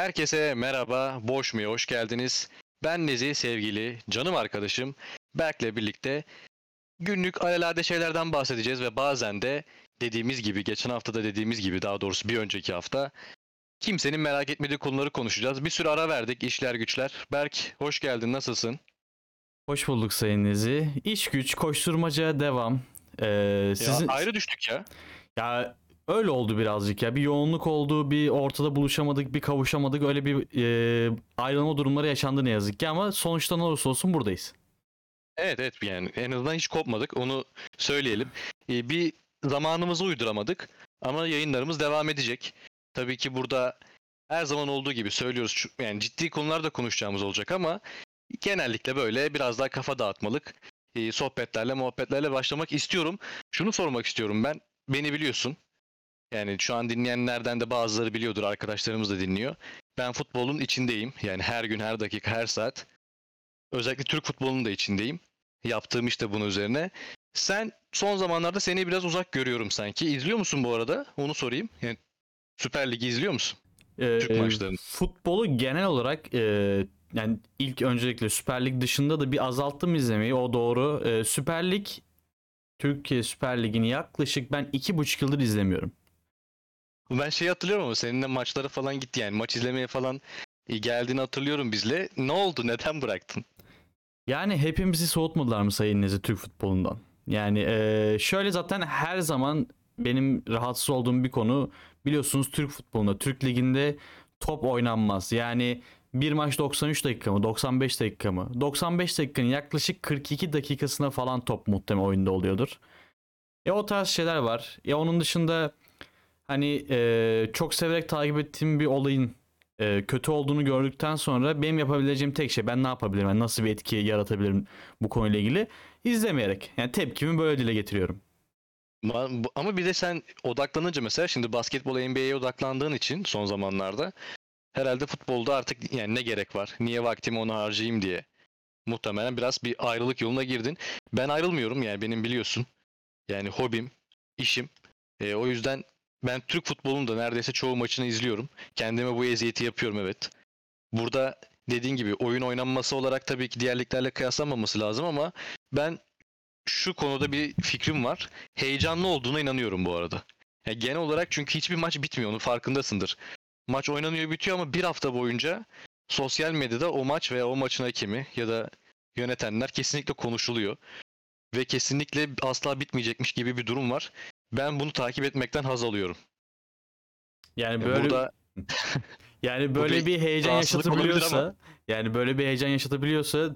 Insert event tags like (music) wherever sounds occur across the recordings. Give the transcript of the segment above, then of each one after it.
Herkese merhaba, Boş Mu'ya hoş geldiniz. Ben Nezi, sevgili, canım arkadaşım Berk'le birlikte günlük alelade şeylerden bahsedeceğiz ve bazen de dediğimiz gibi, geçen hafta da dediğimiz gibi daha doğrusu bir önceki hafta kimsenin merak etmediği konuları konuşacağız. Bir sürü ara verdik, işler güçler. Berk, hoş geldin, nasılsın? Hoş bulduk Sayın Nezi. İş güç, koşturmaca devam. Ee, sizin... Ya ayrı düştük ya. Ya öyle oldu birazcık ya. Bir yoğunluk oldu, bir ortada buluşamadık, bir kavuşamadık. Öyle bir e, ayrılma durumları yaşandı ne yazık ki ama sonuçta ne olursa olsun buradayız. Evet evet yani en azından hiç kopmadık onu söyleyelim. Ee, bir zamanımızı uyduramadık ama yayınlarımız devam edecek. Tabii ki burada her zaman olduğu gibi söylüyoruz yani ciddi konular da konuşacağımız olacak ama genellikle böyle biraz daha kafa dağıtmalık e, sohbetlerle muhabbetlerle başlamak istiyorum. Şunu sormak istiyorum ben beni biliyorsun. Yani şu an dinleyenlerden de bazıları biliyordur arkadaşlarımız da dinliyor. Ben futbolun içindeyim yani her gün her dakika her saat. Özellikle Türk futbolunun da içindeyim yaptığım işte bunun üzerine. Sen son zamanlarda seni biraz uzak görüyorum sanki. İzliyor musun bu arada? Onu sorayım. Yani Süper Lig'i izliyor musun? Ee, Türk maçlarını. Futbolu genel olarak e, yani ilk öncelikle Süper Lig dışında da bir azalttım izlemeyi. O doğru. Ee, Süper Lig Türkiye Süper Ligi'ni yaklaşık ben iki buçuk yıldır izlemiyorum. Ben şeyi hatırlıyorum ama seninle maçlara falan gitti yani. Maç izlemeye falan e, geldiğini hatırlıyorum bizle. Ne oldu? Neden bıraktın? Yani hepimizi soğutmadılar mı Sayın Nezi Türk futbolundan? Yani eee, şöyle zaten her zaman benim rahatsız olduğum bir konu biliyorsunuz Türk futbolunda, Türk liginde top oynanmaz. Yani bir maç 93 dakika mı, 95 dakika mı? 95 dakikanın yaklaşık 42 dakikasına falan top muhtemelen oyunda oluyordur. E o tarz şeyler var. Ya onun dışında hani eee, çok severek takip ettiğim bir olayın e, kötü olduğunu gördükten sonra benim yapabileceğim tek şey ben ne yapabilirim? Yani nasıl bir etki yaratabilirim bu konuyla ilgili? İzlemeyerek. Yani tepkimi böyle dile getiriyorum. Ama bir de sen odaklanınca mesela şimdi basketbol NBA'ye odaklandığın için son zamanlarda herhalde futbolda artık yani ne gerek var? Niye vaktimi ona harcayayım diye. Muhtemelen biraz bir ayrılık yoluna girdin. Ben ayrılmıyorum yani benim biliyorsun. Yani hobim, işim. E, o yüzden ben Türk futbolunun da neredeyse çoğu maçını izliyorum. Kendime bu eziyeti yapıyorum evet. Burada dediğin gibi oyun oynanması olarak tabii ki diğer liglerle kıyaslanmaması lazım ama ben şu konuda bir fikrim var. Heyecanlı olduğuna inanıyorum bu arada. Ya genel olarak çünkü hiçbir maç bitmiyor onun farkındasındır. Maç oynanıyor bitiyor ama bir hafta boyunca sosyal medyada o maç veya o maçın hakemi ya da yönetenler kesinlikle konuşuluyor. Ve kesinlikle asla bitmeyecekmiş gibi bir durum var. Ben bunu takip etmekten haz alıyorum. Yani Ya böyle Burada (laughs) yani böyle bir heyecan yaşatabiliyorsa yani böyle bir heyecan yaşatabiliyorsa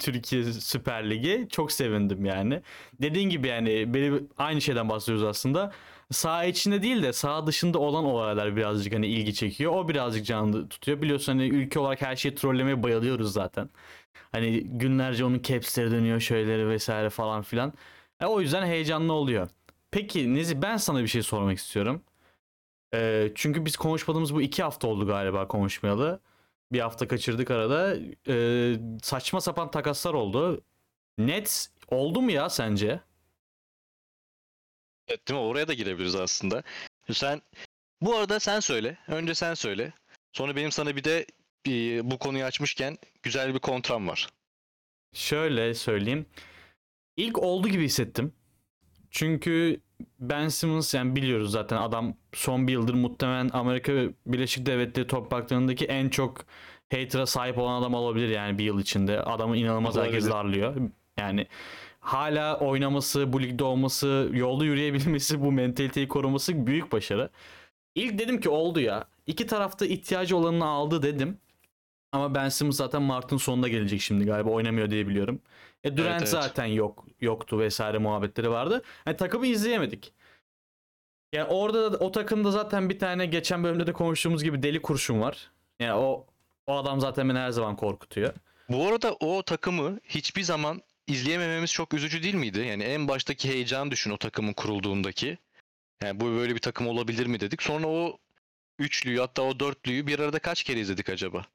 Türkiye Süper Ligi çok sevindim yani. Dediğin gibi yani beni aynı şeyden bahsediyoruz aslında. Sağ içinde değil de sağ dışında olan olaylar birazcık hani ilgi çekiyor. O birazcık canlı tutuyor. Biliyorsun hani ülke olarak her şeyi trollemeye bayılıyoruz zaten. Hani günlerce onun capsleri dönüyor şöyleri vesaire falan filan. E, o yüzden heyecanlı oluyor. Peki Nezi ben sana bir şey sormak istiyorum. Ee, çünkü biz konuşmadığımız bu iki hafta oldu galiba konuşmayalı. Bir hafta kaçırdık arada. Ee, saçma sapan takaslar oldu. Nets oldu mu ya sence? Evet, değil mi? Oraya da girebiliriz aslında. Sen bu arada sen söyle. Önce sen söyle. Sonra benim sana bir de bir, bu konuyu açmışken güzel bir kontram var. Şöyle söyleyeyim. İlk oldu gibi hissettim. Çünkü Ben Simmons yani biliyoruz zaten adam son bir yıldır muhtemelen Amerika Birleşik Devletleri topraklarındaki en çok hater'a sahip olan adam olabilir yani bir yıl içinde. Adamı inanılmaz herkes Olabilir. darlıyor. Yani hala oynaması, bu ligde olması, yolda yürüyebilmesi, bu mentaliteyi koruması büyük başarı. İlk dedim ki oldu ya. İki tarafta ihtiyacı olanını aldı dedim. Ama Ben Simmons zaten Mart'ın sonunda gelecek şimdi galiba oynamıyor diye biliyorum. E Durant evet. zaten yok yoktu vesaire muhabbetleri vardı. Yani takımı izleyemedik. Yani orada da, o takımda zaten bir tane geçen bölümde de konuştuğumuz gibi deli kurşun var. Yani o o adam zaten beni her zaman korkutuyor. Bu arada o takımı hiçbir zaman izleyemememiz çok üzücü değil miydi? Yani en baştaki heyecan düşün o takımın kurulduğundaki. Yani bu böyle bir takım olabilir mi dedik. Sonra o üçlüyü hatta o dörtlüyü bir arada kaç kere izledik acaba?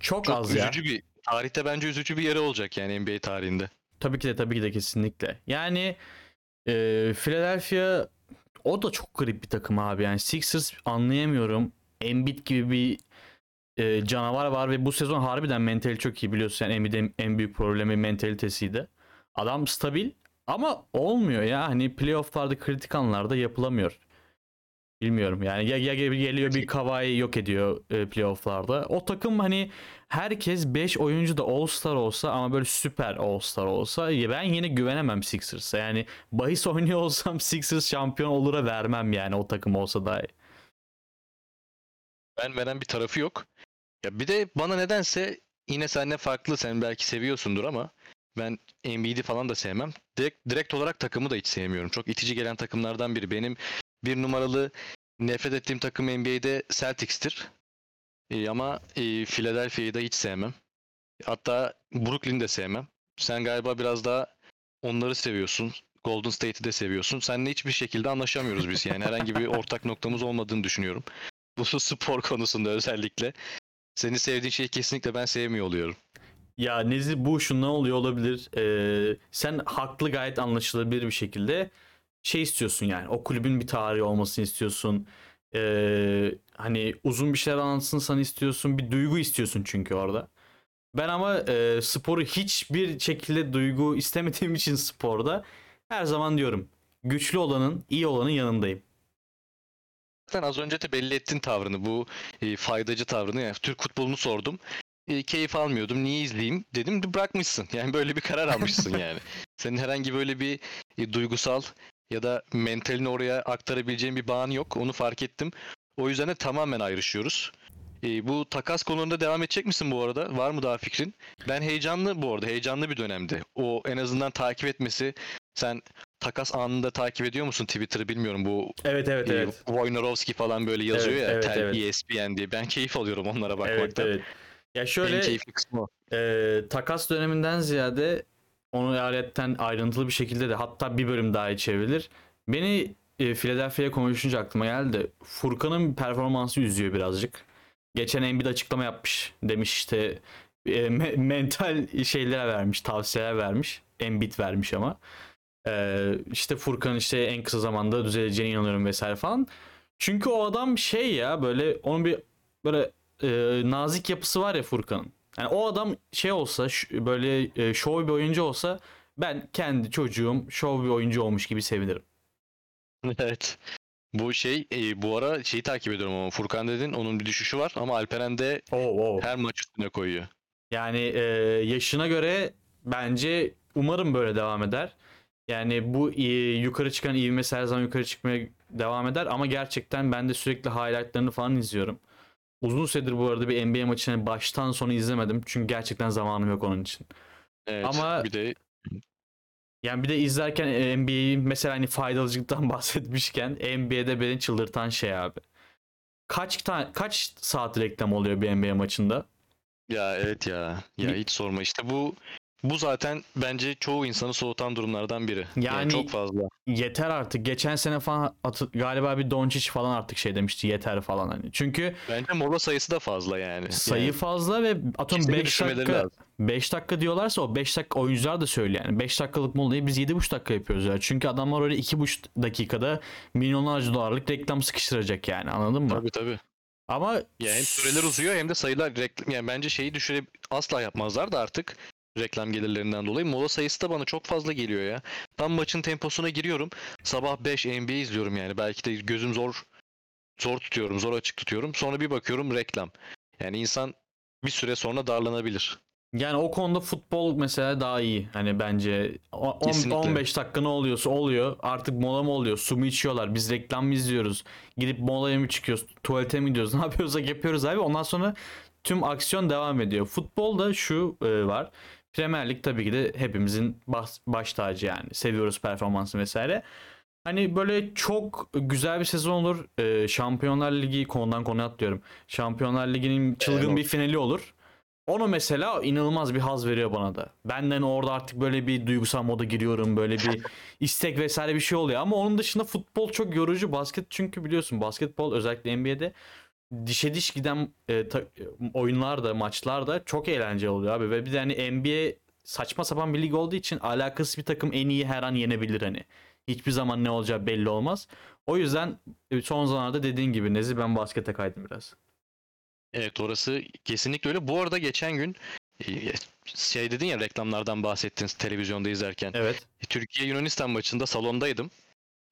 Çok, Çok az ya. üzücü bir tarihte bence üzücü bir yeri olacak yani NBA tarihinde. Tabii ki de tabii ki de kesinlikle. Yani e, Philadelphia o da çok garip bir takım abi. Yani Sixers anlayamıyorum. Embiid gibi bir e, canavar var ve bu sezon harbiden mentali çok iyi biliyorsun. Yani Embiid'in en büyük problemi mentalitesiydi. Adam stabil ama olmuyor ya. Hani playoff'larda kritik anlarda yapılamıyor. Bilmiyorum yani ya, ya geliyor bir Kawhi yok ediyor e, playoff'larda. O takım hani herkes 5 oyuncu da All-Star olsa ama böyle süper All-Star olsa ya ben yine güvenemem Sixers'a. Yani bahis (laughs) oynuyor olsam Sixers şampiyon olura vermem yani o takım olsa dahi. Ben veren bir tarafı yok. Ya bir de bana nedense yine seninle farklı sen belki seviyorsundur ama ben Embiid'i falan da sevmem. Direkt, direkt olarak takımı da hiç sevmiyorum. Çok itici gelen takımlardan biri. Benim bir numaralı nefret ettiğim takım NBA'de Celtics'tir. E, ama e, Philadelphia'yı da hiç sevmem. Hatta Brooklyn'i de sevmem. Sen galiba biraz daha onları seviyorsun. Golden State'i de seviyorsun. Seninle hiçbir şekilde anlaşamıyoruz biz yani. Herhangi bir ortak noktamız olmadığını düşünüyorum. Bu (laughs) spor konusunda özellikle. Seni sevdiğin şeyi kesinlikle ben sevmiyor oluyorum. Ya Nezi bu şundan oluyor olabilir. Ee, sen haklı gayet anlaşılabilir bir şekilde şey istiyorsun yani. O kulübün bir tarihi olmasını istiyorsun. Ee, hani uzun bir şeyler anlatsın sana istiyorsun. Bir duygu istiyorsun çünkü orada. Ben ama e, sporu hiçbir şekilde duygu istemediğim için sporda her zaman diyorum güçlü olanın, iyi olanın yanındayım. Sen az önce de belli ettin tavrını, bu e, faydacı tavrını. Yani Türk futbolunu sordum. E, keyif almıyordum, niye izleyeyim dedim, bırakmışsın. Yani böyle bir karar almışsın (laughs) yani. Senin herhangi böyle bir e, duygusal ya da mentalini oraya aktarabileceğin bir bağın yok. Onu fark ettim. O yüzden de tamamen ayrışıyoruz. E, bu takas konularında devam edecek misin bu arada? Var mı daha fikrin? Ben heyecanlı bu arada. Heyecanlı bir dönemdi. O en azından takip etmesi. Sen takas anında takip ediyor musun Twitter'ı bilmiyorum. Bu Evet evet e, evet. Wojnarowski falan böyle yazıyor Evet, ya. evet, Tel evet. ESPN diye. Ben keyif alıyorum onlara Evet bakmaktan. evet. Ya En şöyle keyifli kısmı o. e, takas döneminden ziyade onu ayrıyetten ayrıntılı bir şekilde de hatta bir bölüm daha çevrilir. Beni e, Philadelphia'ya konuşunca aklıma geldi. Furkan'ın performansı üzüyor birazcık. Geçen Embiid açıklama yapmış. Demiş işte e, me- mental şeylere vermiş, tavsiyeler vermiş. Embiid vermiş ama. E, işte Furkan işte en kısa zamanda düzeleceğine inanıyorum vesaire falan. Çünkü o adam şey ya böyle onun bir böyle e, nazik yapısı var ya Furkan'ın. Yani o adam şey olsa böyle e, şov bir oyuncu olsa ben kendi çocuğum şov bir oyuncu olmuş gibi sevinirim. (laughs) Evet. Bu şey e, bu ara şeyi takip ediyorum ama Furkan dedin onun bir düşüşü var ama Alperen de Oo, oo. her maç üstüne koyuyor. Yani e, yaşına göre bence umarım böyle devam eder. Yani bu e, yukarı çıkan ivmesi her zaman yukarı çıkmaya devam eder ama gerçekten ben de sürekli highlightlarını falan izliyorum. Uzun süredir bu arada bir NBA maçını baştan sona izlemedim çünkü gerçekten zamanım yok onun için. Evet. Ama- bir de Yani bir de izlerken e, NBA'yi mesela hani faydalıcılıktan (laughs) bahsetmişken NBA'de beni çıldırtan şey abi. Kaç tane kaç saat reklam oluyor bir NBA maçında? ya evet ya. Ya hiç sorma işte bu bu zaten bence çoğu insanı soğutan durumlardan biri. Yani- çok fazla. Yeter artık. Geçen sene falan atı- galiba bir Doncic falan artık şey demişti yeter falan hani. Çünkü Bence mola sayısı da fazla yani. sayı Yani fazla ve atıyorum ikisini 5 düşünmeleri dakika lazım. 5 dakika diyorlarsa o 5 dakika oyuncular da söylüyor yani. 5 dakikalık molayı biz 7,5 dakika yapıyoruz ya. Çünkü adamlar öyle 2,5 dakikada milyonlarca dolarlık reklam sıkıştıracak yani anladın mı? Tabii tabii. Ama Ya hem süreler uzuyor hem de sayılar reklam yani bence şeyi düşüre asla yapmazlar da artık reklam gelirlerinden dolayı mola sayısı da bana çok fazla geliyor ya. Tam maçın temposuna giriyorum. Sabah 5 NBA izliyorum yani. Belki de gözüm zor zor tutuyorum, zor açık tutuyorum. Sonra bir bakıyorum reklam. Yani insan bir süre sonra darlanabilir. Yani o konuda futbol mesela daha iyi. Hani bence on- Kesinlikle. 15 dakika ne oluyorsa oluyor. Artık mola mı oluyor? Su mu içiyorlar? Biz reklam mı izliyoruz? Gidip molaya mı çıkıyoruz? Tuvalete mi gidiyoruz? (laughs) Ne yapıyorsak yapıyoruz abi. Ondan sonra tüm aksiyon devam ediyor. Futbolda şu e, var. Premier Lig tabii ki de hepimizin baş, baş tacı yani. Seviyoruz performansı vesaire. Hani böyle çok güzel bir sezon olur. E, Şampiyonlar Ligi konudan konuya atlıyorum. Şampiyonlar Ligi'nin çılgın Evet. bir finali olur. Onu mesela inanılmaz bir haz veriyor bana da. Benden orada artık böyle bir duygusal moda giriyorum. Böyle bir (laughs) istek vesaire bir şey oluyor. Ama onun dışında futbol çok yorucu. Basket çünkü biliyorsun basketbol özellikle NBA'de dişe diş giden e, ta- oyunlar da maçlar da çok eğlenceli oluyor abi. Ve bir de hani NBA saçma sapan bir lig olduğu için alakasız bir takım en iyi her an yenebilir hani. Hiçbir zaman ne olacağı belli olmaz. O yüzden e, son zamanlarda dediğin gibi Nezi ben baskete kaydım biraz. Evet orası kesinlikle öyle. Bu arada geçen gün e, şey dedin ya reklamlardan bahsettin televizyonda izlerken. Evet. Türkiye Yunanistan maçında salondaydım.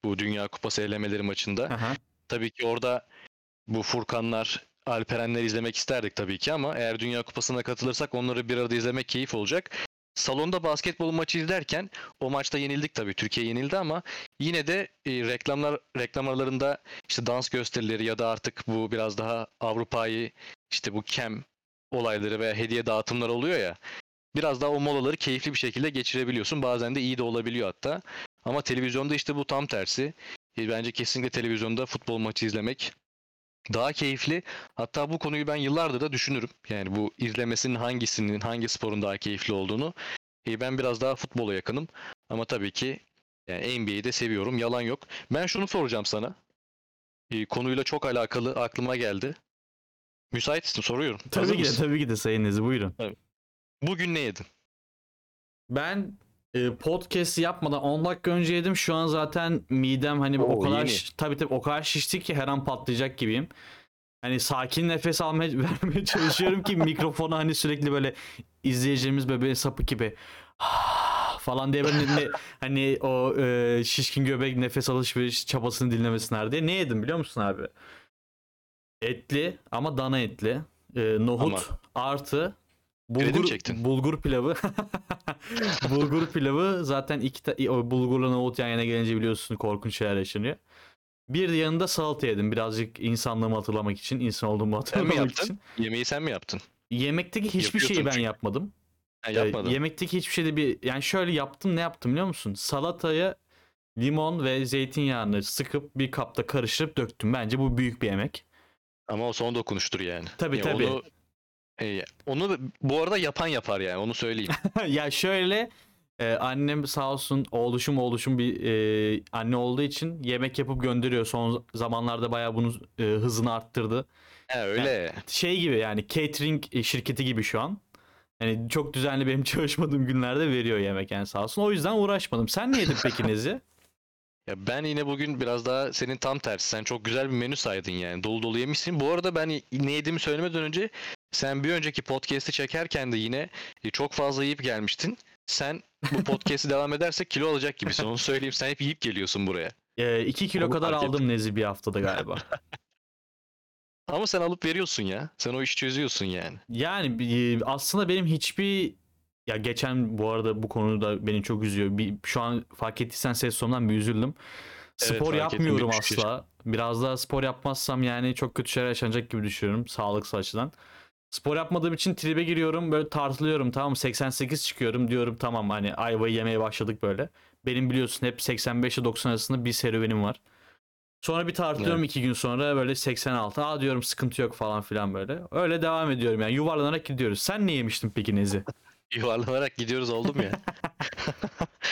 Bu Dünya Kupası elemeleri maçında. Aha. Tabii ki orada bu Furkanlar, Alperenler izlemek isterdik tabii ki ama eğer Dünya Kupası'na katılırsak onları bir arada izlemek keyif olacak. Salonda basketbol maçı izlerken o maçta yenildik tabii. Türkiye yenildi ama yine de e, reklamlar reklam aralarında işte dans gösterileri ya da artık bu biraz daha Avrupa'yı işte bu kem olayları veya hediye dağıtımları oluyor ya. Biraz daha o molaları keyifli bir şekilde geçirebiliyorsun. Bazen de iyi de olabiliyor hatta. Ama televizyonda işte bu tam tersi. E, Bence kesinlikle televizyonda futbol maçı izlemek daha keyifli. Hatta bu konuyu ben yıllardır da düşünürüm. Yani bu izlemesinin hangisinin, hangi sporun daha keyifli olduğunu. E, ben biraz daha futbola yakınım. Ama tabii ki yani NBA'yi de seviyorum. Yalan yok. Ben şunu soracağım sana. E, konuyla çok alakalı aklıma geldi. Müsaitsin soruyorum. Hazır Tabii ki de mısın? tabii ki de Sayın Nezi buyurun. Bugün ne yedin? Ben podcast yapmadan 10 dakika önce yedim. Şu an zaten midem hani o Oo, kadar yeni. şiş- tabii tabii o kadar şişti ki her an patlayacak gibiyim. Hani sakin nefes almaya (laughs) vermeye çalışıyorum ki mikrofonu hani sürekli böyle izleyeceğimiz böyle sapı gibi falan diye böyle ne- hani o e, şişkin göbek nefes alışveriş çabasını dinlemesinler diye. Ne yedim biliyor musun abi? Etli ama dana etli. E, nohut artı Kredi mi bulgur, bulgur pilavı. (laughs) bulgur pilavı zaten iki ta- bulgurla nohut yan yana gelince biliyorsun korkunç şeyler yaşanıyor. Bir de yanında salata yedim. Birazcık insanlığımı hatırlamak için, insan olduğumu Sen mi hatırlamak yaptın? için. Yemeği sen mi yaptın? Yemekteki hiçbir Yapıyorsun şeyi ben çünkü. yapmadım. Ha, Ee, yapmadın. yemekteki hiçbir şeyde bir yani şöyle yaptım ne yaptım biliyor musun? Salataya limon ve zeytinyağını sıkıp bir kapta karıştırıp döktüm. Bence bu büyük bir yemek. Ama o son dokunuştur yani. Tabii, Ya tabii. Onu, e, onu bu arada yapan yapar yani onu söyleyeyim. (laughs) ya şöyle e, annem sağ olsun oğluşum oğluşum bir e, anne olduğu için yemek yapıp gönderiyor. Son zamanlarda bayağı bunun e, hızını arttırdı. He öyle. Şey gibi yani catering şirketi gibi şu an. Yani çok düzenli benim (laughs) çalışmadığım günlerde veriyor yemek yani sağ olsun. O yüzden uğraşmadım. Sen ne yedin peki Nezi? (laughs) Ya ben yine bugün biraz daha senin tam tersi. Sen çok güzel bir menü saydın yani. Dolu dolu yemişsin. Bu arada ben ne yediğimi söylemeden önce sen bir önceki podcast'i çekerken de yine e, çok fazla yiyip gelmiştin. Sen bu (laughs) podcast'i devam edersek kilo alacak gibisin. Onu söyleyeyim. Sen hep yiyip geliyorsun buraya. 2 kilo Onu kadar aldım Nezi bir haftada galiba. (laughs) Ama sen alıp veriyorsun ya. Sen o işi çözüyorsun yani. Yani e, aslında benim hiçbir ya geçen bu arada bu konuda beni çok üzüyor. Bir, şu an fark ettiysen ses tonundan bir üzüldüm. Evet, Spor ettim. yapmıyorum şey. asla. Biraz daha spor yapmazsam yani çok kötü şeyler yaşanacak gibi düşünüyorum sağlıksal açıdan. Spor yapmadığım için tribe giriyorum böyle tartılıyorum tamam mı? 88 çıkıyorum diyorum tamam hani ayvayı yemeye başladık böyle. Benim biliyorsun hep 85 ile 90 arasında bir serüvenim var. Sonra bir tartılıyorum iki gün sonra böyle 86. Aa diyorum sıkıntı yok falan filan böyle. Öyle devam ediyorum yani yuvarlanarak gidiyoruz. Sen ne yemiştin peki Nezi? (laughs) Yuvarlanarak gidiyoruz oldum ya. (laughs)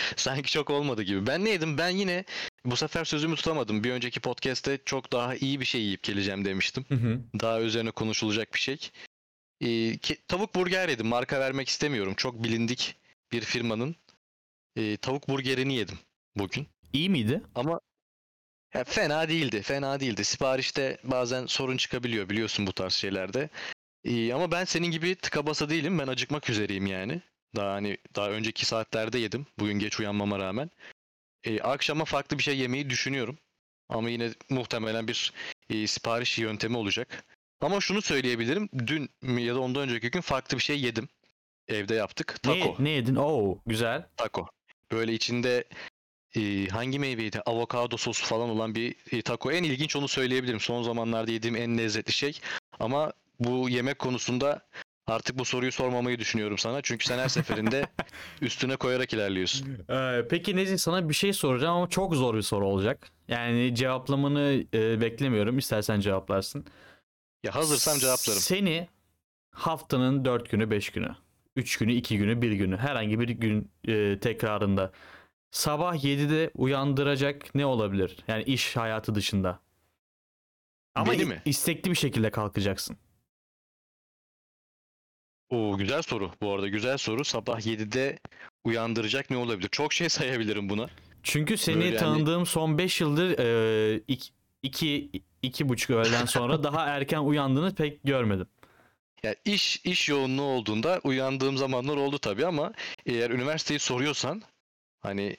(laughs) Sanki çok olmadı gibi. Ben ne yedim? Ben yine bu sefer sözümü tutamadım. Bir önceki podcast'te çok daha iyi bir şey yiyip geleceğim demiştim. Hı hı. Daha üzerine konuşulacak bir şey. Ee, ki- tavuk burger yedim. Marka vermek istemiyorum. Çok bilindik bir firmanın e, tavuk burgerini yedim bugün. İyi miydi? Ama ya fena değildi. Fena değildi. Siparişte bazen sorun çıkabiliyor biliyorsun bu tarz şeylerde. Ee, ama ben senin gibi tıka basa değilim. Ben acıkmak üzereyim yani. Daha hani daha önceki saatlerde yedim. Bugün geç uyanmama rağmen. Ee, akşama farklı bir şey yemeyi düşünüyorum. Ama yine muhtemelen bir e, sipariş yöntemi olacak. Ama şunu söyleyebilirim. Dün ya da ondan önceki gün farklı bir şey yedim. Evde yaptık. Taco. Ne, ne yedin? Oo güzel. Taco. Böyle içinde e, hangi meyveydi? Avokado sosu falan olan bir e, taco. En ilginç onu söyleyebilirim. Son zamanlarda yediğim en lezzetli şey. Ama bu yemek konusunda artık bu soruyu sormamayı düşünüyorum sana. Çünkü sen her seferinde (laughs) üstüne koyarak ilerliyorsun. Ee, peki Nezi sana bir şey soracağım ama çok zor bir soru olacak. Yani cevaplamanı e, beklemiyorum. İstersen cevaplarsın. Ya hazırsam cevaplarım. Seni haftanın 4 günü 5 günü. 3 günü 2 günü 1 günü. Herhangi bir gün e, tekrarında. Sabah 7'de uyandıracak ne olabilir? Yani iş hayatı dışında. Ama Beni mi? istekli bir şekilde kalkacaksın. Oo güzel soru bu arada. Güzel soru. Sabah 7'de uyandıracak ne olabilir? Çok şey sayabilirim buna. Çünkü seni Böyle yani- tanıdığım son 5 yıldır e, iki, iki, iki buçuk öğleden sonra daha erken uyandığını pek görmedim. Ya iş iş yoğunluğu olduğunda uyandığım zamanlar oldu tabii ama eğer üniversiteyi soruyorsan hani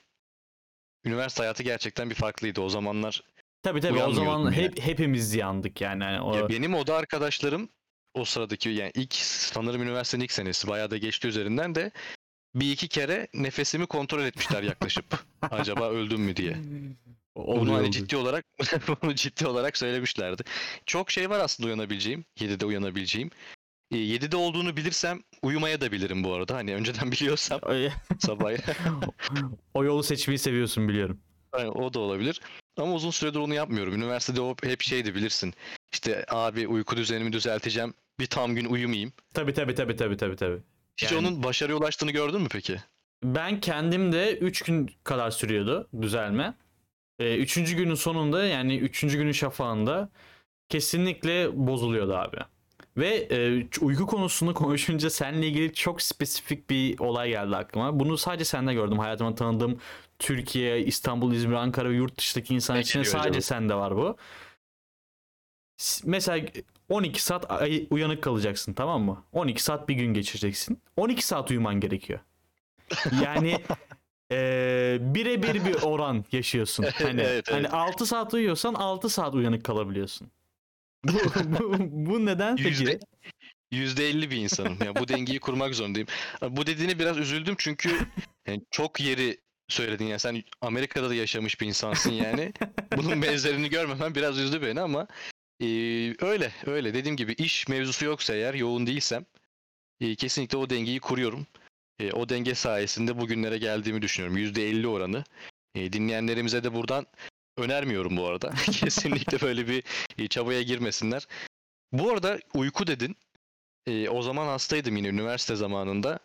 üniversite hayatı gerçekten bir farklıydı. O zamanlar Tabii tabii o zaman Uyanmıyordum hep hepimiz yandık yani. Hani o Ya benim oda arkadaşlarım o sıradaki yani ilk sanırım üniversitenin ilk senesi bayağı da geçti üzerinden de bir iki kere nefesimi kontrol etmişler yaklaşıp (laughs) acaba öldüm mü diye. Bunu hani ciddi olarak (laughs) bunu ciddi olarak söylemişlerdi. Çok şey var aslında uyanabileceğim. 7'de uyanabileceğim. E, 7'de olduğunu bilirsem uyumaya da bilirim bu arada. Hani önceden (laughs) biliyorsam sabah (laughs) o yolu seçmeyi seviyorsun biliyorum. Yani o da olabilir. Ama uzun süredir onu yapmıyorum. Üniversitede o hep şeydi bilirsin. İşte abi uyku düzenimi düzelteceğim. Bir tam gün uyumayayım. Tabii tabii tabii tabii tabii tabii. Hiç Yani- onun başarıya ulaştığını gördün mü peki? Ben kendim de 3 gün kadar sürüyordu düzelme. Ee, üçüncü günün sonunda yani üçüncü günün şafağında kesinlikle bozuluyordu abi. Ve e, uyku konusunu (laughs) konuşunca seninle ilgili çok spesifik bir olay geldi aklıma. Bunu sadece sende gördüm. Hayatımda tanıdığım Türkiye, İstanbul, İzmir, Ankara ve yurt dışındaki insan için sadece acaba? sende var bu. Mesela 12 saat uyanık kalacaksın tamam mı? 12 saat bir gün geçireceksin. 12 saat uyuman gerekiyor. Yani (laughs) eee birebir bir (laughs) oran yaşıyorsun. Hani, Evet, hani evet. 6 saat uyuyorsan 6 saat uyanık kalabiliyorsun. Bu, (laughs) bu, bu neden peki? Yüzde, yüzde elli bir insanım. Ya bu dengeyi kurmak zorundayım. Bu dediğine biraz üzüldüm çünkü (laughs) yani çok yeri söyledin ya sen Amerika'da da yaşamış bir insansın yani. Bunun benzerini görmemem biraz üzdü beni ama e, öyle öyle dediğim gibi iş mevzusu yoksa eğer yoğun değilsem e, kesinlikle o dengeyi kuruyorum. E, o denge sayesinde bugünlere geldiğimi düşünüyorum. Yüzde elli oranı. E, dinleyenlerimize de buradan önermiyorum bu arada. (laughs) kesinlikle böyle bir e, çabaya girmesinler. Bu arada uyku dedin. E, o zaman hastaydım yine üniversite zamanında.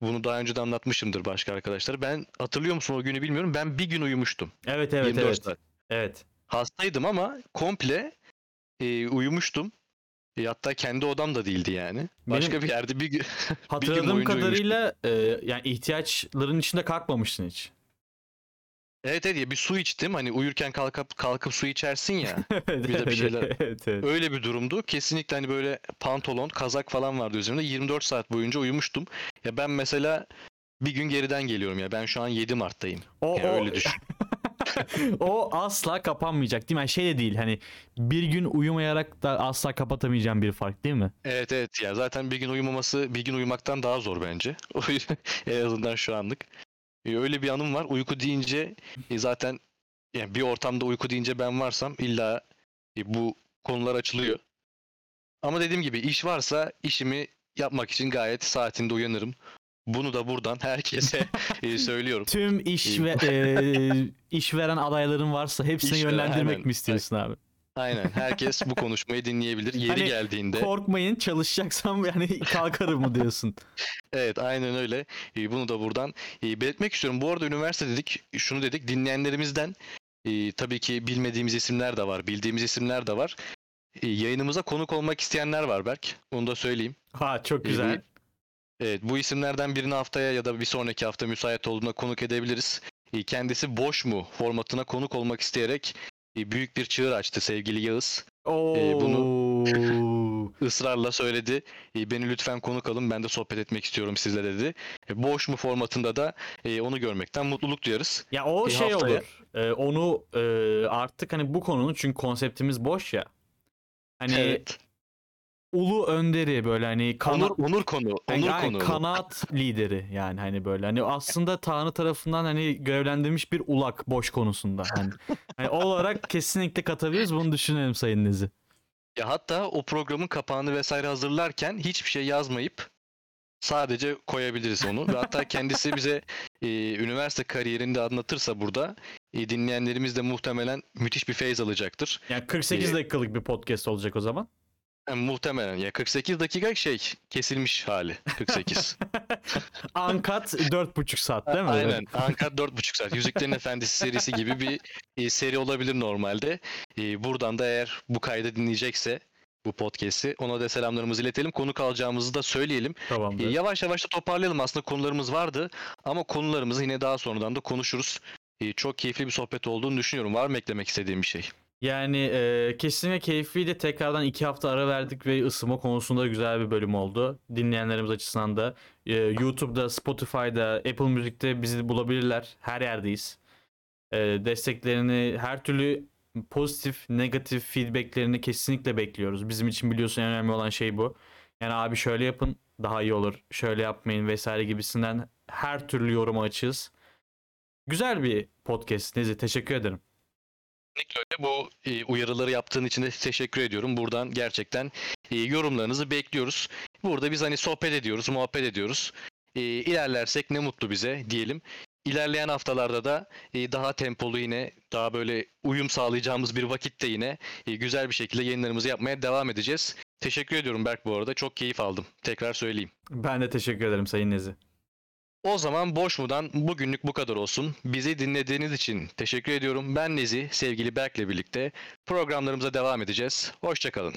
Bunu daha önce de anlatmışımdır başka arkadaşlar. Ben hatırlıyor musun o günü bilmiyorum. Ben bir gün uyumuştum. Evet evet 24 evet. saat. Evet. Hastaydım ama komple e, uyumuştum. E, hatta kendi odam da değildi yani. Başka Benim- bir yerde bir gün (laughs) Hatırladığım boyunca kadarıyla e, yani ihtiyaçların içinde kalkmamıştın hiç. Evet evet ya bir su içtim. Hani uyurken kalkıp kalkıp su içersin ya. (laughs) Bir de bir şeyler- (laughs) evet, evet. Öyle bir durumdu. Kesinlikle hani böyle pantolon, kazak falan vardı üzerimde. 24 saat boyunca uyumuştum. Ya ben mesela bir gün geriden geliyorum ya. Ben şu an 7 Mart'tayım. O, Ya o- öyle düşün. O asla kapanmayacak değil mi? Yani şey de değil hani bir gün uyumayarak da asla kapatamayacağım bir fark değil mi? Evet evet ya zaten bir gün uyumaması bir gün uyumaktan daha zor bence. (laughs) En azından şu anlık. E, Öyle bir anım var. Uyku deyince e, zaten yani bir ortamda uyku deyince ben varsam illa e, bu konular açılıyor. Ama dediğim gibi iş varsa işimi yapmak için gayet saatinde uyanırım. Bunu da buradan herkese (laughs) e, söylüyorum. Tüm iş ve e, işveren adayların varsa hepsini İşveren, yönlendirmek aynen. mi istiyorsun abi? Aynen. Herkes bu konuşmayı dinleyebilir. Yeri Hani geldiğinde. Korkmayın çalışacaksam yani kalkarım mı diyorsun? (laughs) Evet aynen öyle. Ee, Bunu da buradan e, belirtmek istiyorum. Bu arada üniversite dedik, şunu dedik. Dinleyenlerimizden e, tabii ki bilmediğimiz isimler de var, bildiğimiz isimler de var. E, Yayınımıza konuk olmak isteyenler var Berk. Onu da söyleyeyim. Ha çok İyi, güzel. Evet, bu isimlerden birini haftaya ya da bir sonraki hafta müsait olduğunda konuk edebiliriz. E, Kendisi boş mu formatına konuk olmak isteyerek e, büyük bir çığır açtı sevgili Yağız. Oo. e, bunu- (laughs) Israrla söyledi. E, Beni lütfen konuk alın ben de sohbet etmek istiyorum sizle dedi. E, Boş mu formatında da e, onu görmekten mutluluk duyarız. Ya o Bir şey haftaya- olur. Ee, onu e, artık hani bu konunun çünkü konseptimiz boş ya. Hani evet. Ulu önderi böyle hani kana, Onur, onur konu. hani Onur aynen, konu. kanaat lideri yani hani böyle hani aslında Tanrı tarafından hani görevlendirilmiş bir ulak boş konusunda hani. hani o olarak kesinlikle katabiliriz bunu düşünelim sayın Nezi. Ya hatta o programın kapağını vesaire hazırlarken hiçbir şey yazmayıp sadece koyabiliriz onu. Ve hatta kendisi bize e, üniversite kariyerini de anlatırsa burada e, dinleyenlerimiz de muhtemelen müthiş bir feyz alacaktır. Yani 48 Ee, dakikalık bir podcast olacak o zaman. Yani muhtemelen ya 48 dakika şey kesilmiş hali 48. Ankat 4,5 saat değil mi? Aynen. Anka 4,5 saat. Yüzüklerin Efendisi serisi gibi bir e, seri olabilir normalde. E, buradan da eğer bu kaydı dinleyecekse bu podcast'i ona da selamlarımızı iletelim. Konuk alacağımızı da söyleyelim. E, Tamamdır. yavaş yavaş da toparlayalım. Aslında konularımız vardı ama konularımızı yine daha sonradan da konuşuruz. E, çok keyifli bir sohbet olduğunu düşünüyorum. Var mı eklemek istediğim bir şey? Yani e, kesinlikle keyifliydi. Tekrardan iki hafta ara verdik ve ısınma konusunda güzel bir bölüm oldu. Dinleyenlerimiz açısından da. E, YouTube'da, Spotify'da, Apple Music'te bizi bulabilirler. Her yerdeyiz. E, desteklerini, her türlü pozitif, negatif feedbacklerini kesinlikle bekliyoruz. Bizim için biliyorsun en önemli olan şey bu. Yani abi şöyle yapın daha iyi olur. Şöyle yapmayın vesaire gibisinden her türlü yoruma açığız. Güzel bir podcast Nezi. Teşekkür ederim. Kesinlikle öyle. Bu e, uyarıları yaptığın için de teşekkür ediyorum. Buradan gerçekten e, yorumlarınızı bekliyoruz. Burada biz hani sohbet ediyoruz, muhabbet ediyoruz. E, ilerlersek ne mutlu bize diyelim. İlerleyen haftalarda da e, daha tempolu yine daha böyle uyum sağlayacağımız bir vakitte yine e, güzel bir şekilde yayınlarımızı yapmaya devam edeceğiz. Teşekkür ediyorum Berk bu arada. Çok keyif aldım. Tekrar söyleyeyim. Ben de teşekkür ederim Sayın Nezi. O zaman boş mudan bugünlük bu kadar olsun. Bizi dinlediğiniz için teşekkür ediyorum. Ben Nezi, sevgili Berk'le birlikte programlarımıza devam edeceğiz. Hoşçakalın.